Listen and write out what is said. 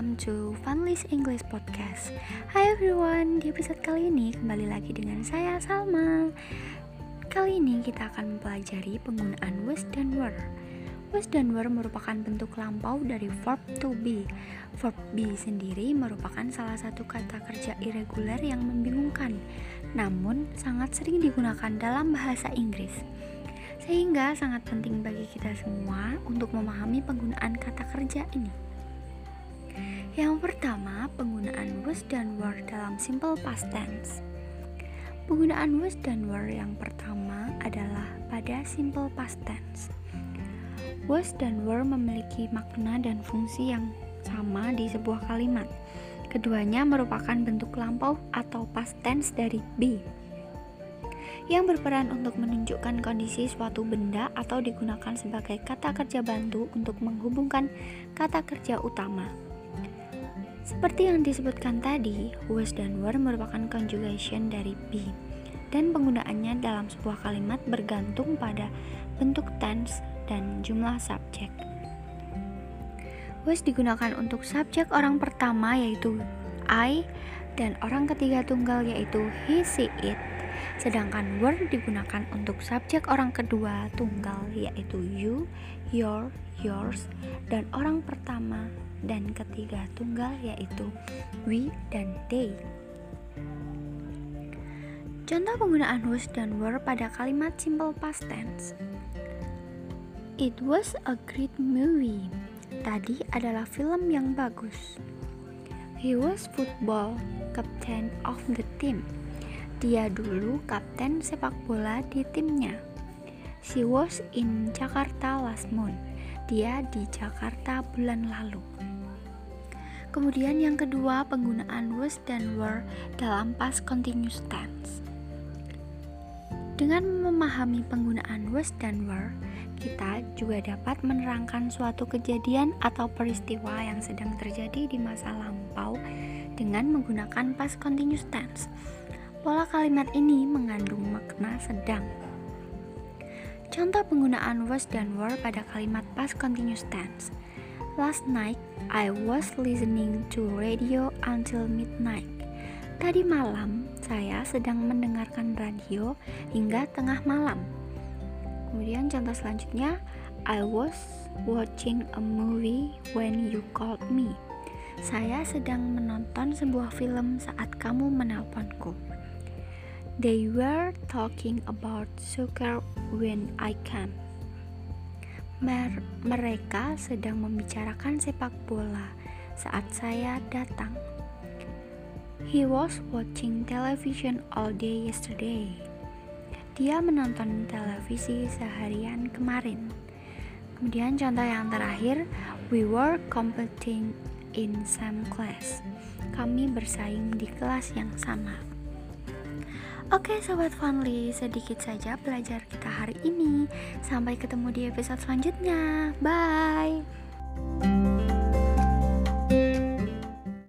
welcome to Funlis English Podcast. Hai everyone, di episode kali ini kembali lagi dengan saya Salma. Kali ini kita akan mempelajari penggunaan was dan were. Was dan were merupakan bentuk lampau dari verb to be. Verb be sendiri merupakan salah satu kata kerja irregular yang membingungkan, namun sangat sering digunakan dalam bahasa Inggris sehingga sangat penting bagi kita semua untuk memahami penggunaan kata kerja ini. Yang pertama, penggunaan was dan were dalam simple past tense. Penggunaan was dan were yang pertama adalah pada simple past tense. Was dan were memiliki makna dan fungsi yang sama di sebuah kalimat. Keduanya merupakan bentuk lampau atau past tense dari be yang berperan untuk menunjukkan kondisi suatu benda atau digunakan sebagai kata kerja bantu untuk menghubungkan kata kerja utama. Seperti yang disebutkan tadi, was dan were merupakan conjugation dari be dan penggunaannya dalam sebuah kalimat bergantung pada bentuk tense dan jumlah subjek. Was digunakan untuk subjek orang pertama yaitu I dan orang ketiga tunggal yaitu he, she, it Sedangkan were digunakan untuk subjek orang kedua tunggal yaitu you, your, yours dan orang pertama dan ketiga tunggal yaitu we dan they. Contoh penggunaan was dan were pada kalimat simple past tense. It was a great movie. Tadi adalah film yang bagus. He was football captain of the team. Dia dulu kapten sepak bola di timnya. She was in Jakarta last month. Dia di Jakarta bulan lalu. Kemudian yang kedua, penggunaan was dan were dalam past continuous tense. Dengan memahami penggunaan was dan were, kita juga dapat menerangkan suatu kejadian atau peristiwa yang sedang terjadi di masa lampau dengan menggunakan past continuous tense. Pola kalimat ini mengandung makna sedang. Contoh penggunaan was dan were pada kalimat past continuous tense. Last night, I was listening to radio until midnight. Tadi malam, saya sedang mendengarkan radio hingga tengah malam. Kemudian contoh selanjutnya, I was watching a movie when you called me. Saya sedang menonton sebuah film saat kamu menelponku. They were talking about soccer when I came. Mer mereka sedang membicarakan sepak bola saat saya datang. He was watching television all day yesterday. Dia menonton televisi seharian kemarin. Kemudian contoh yang terakhir, we were competing in same class. Kami bersaing di kelas yang sama. Oke Sobat Funly, sedikit saja belajar kita hari ini. Sampai ketemu di episode selanjutnya. Bye.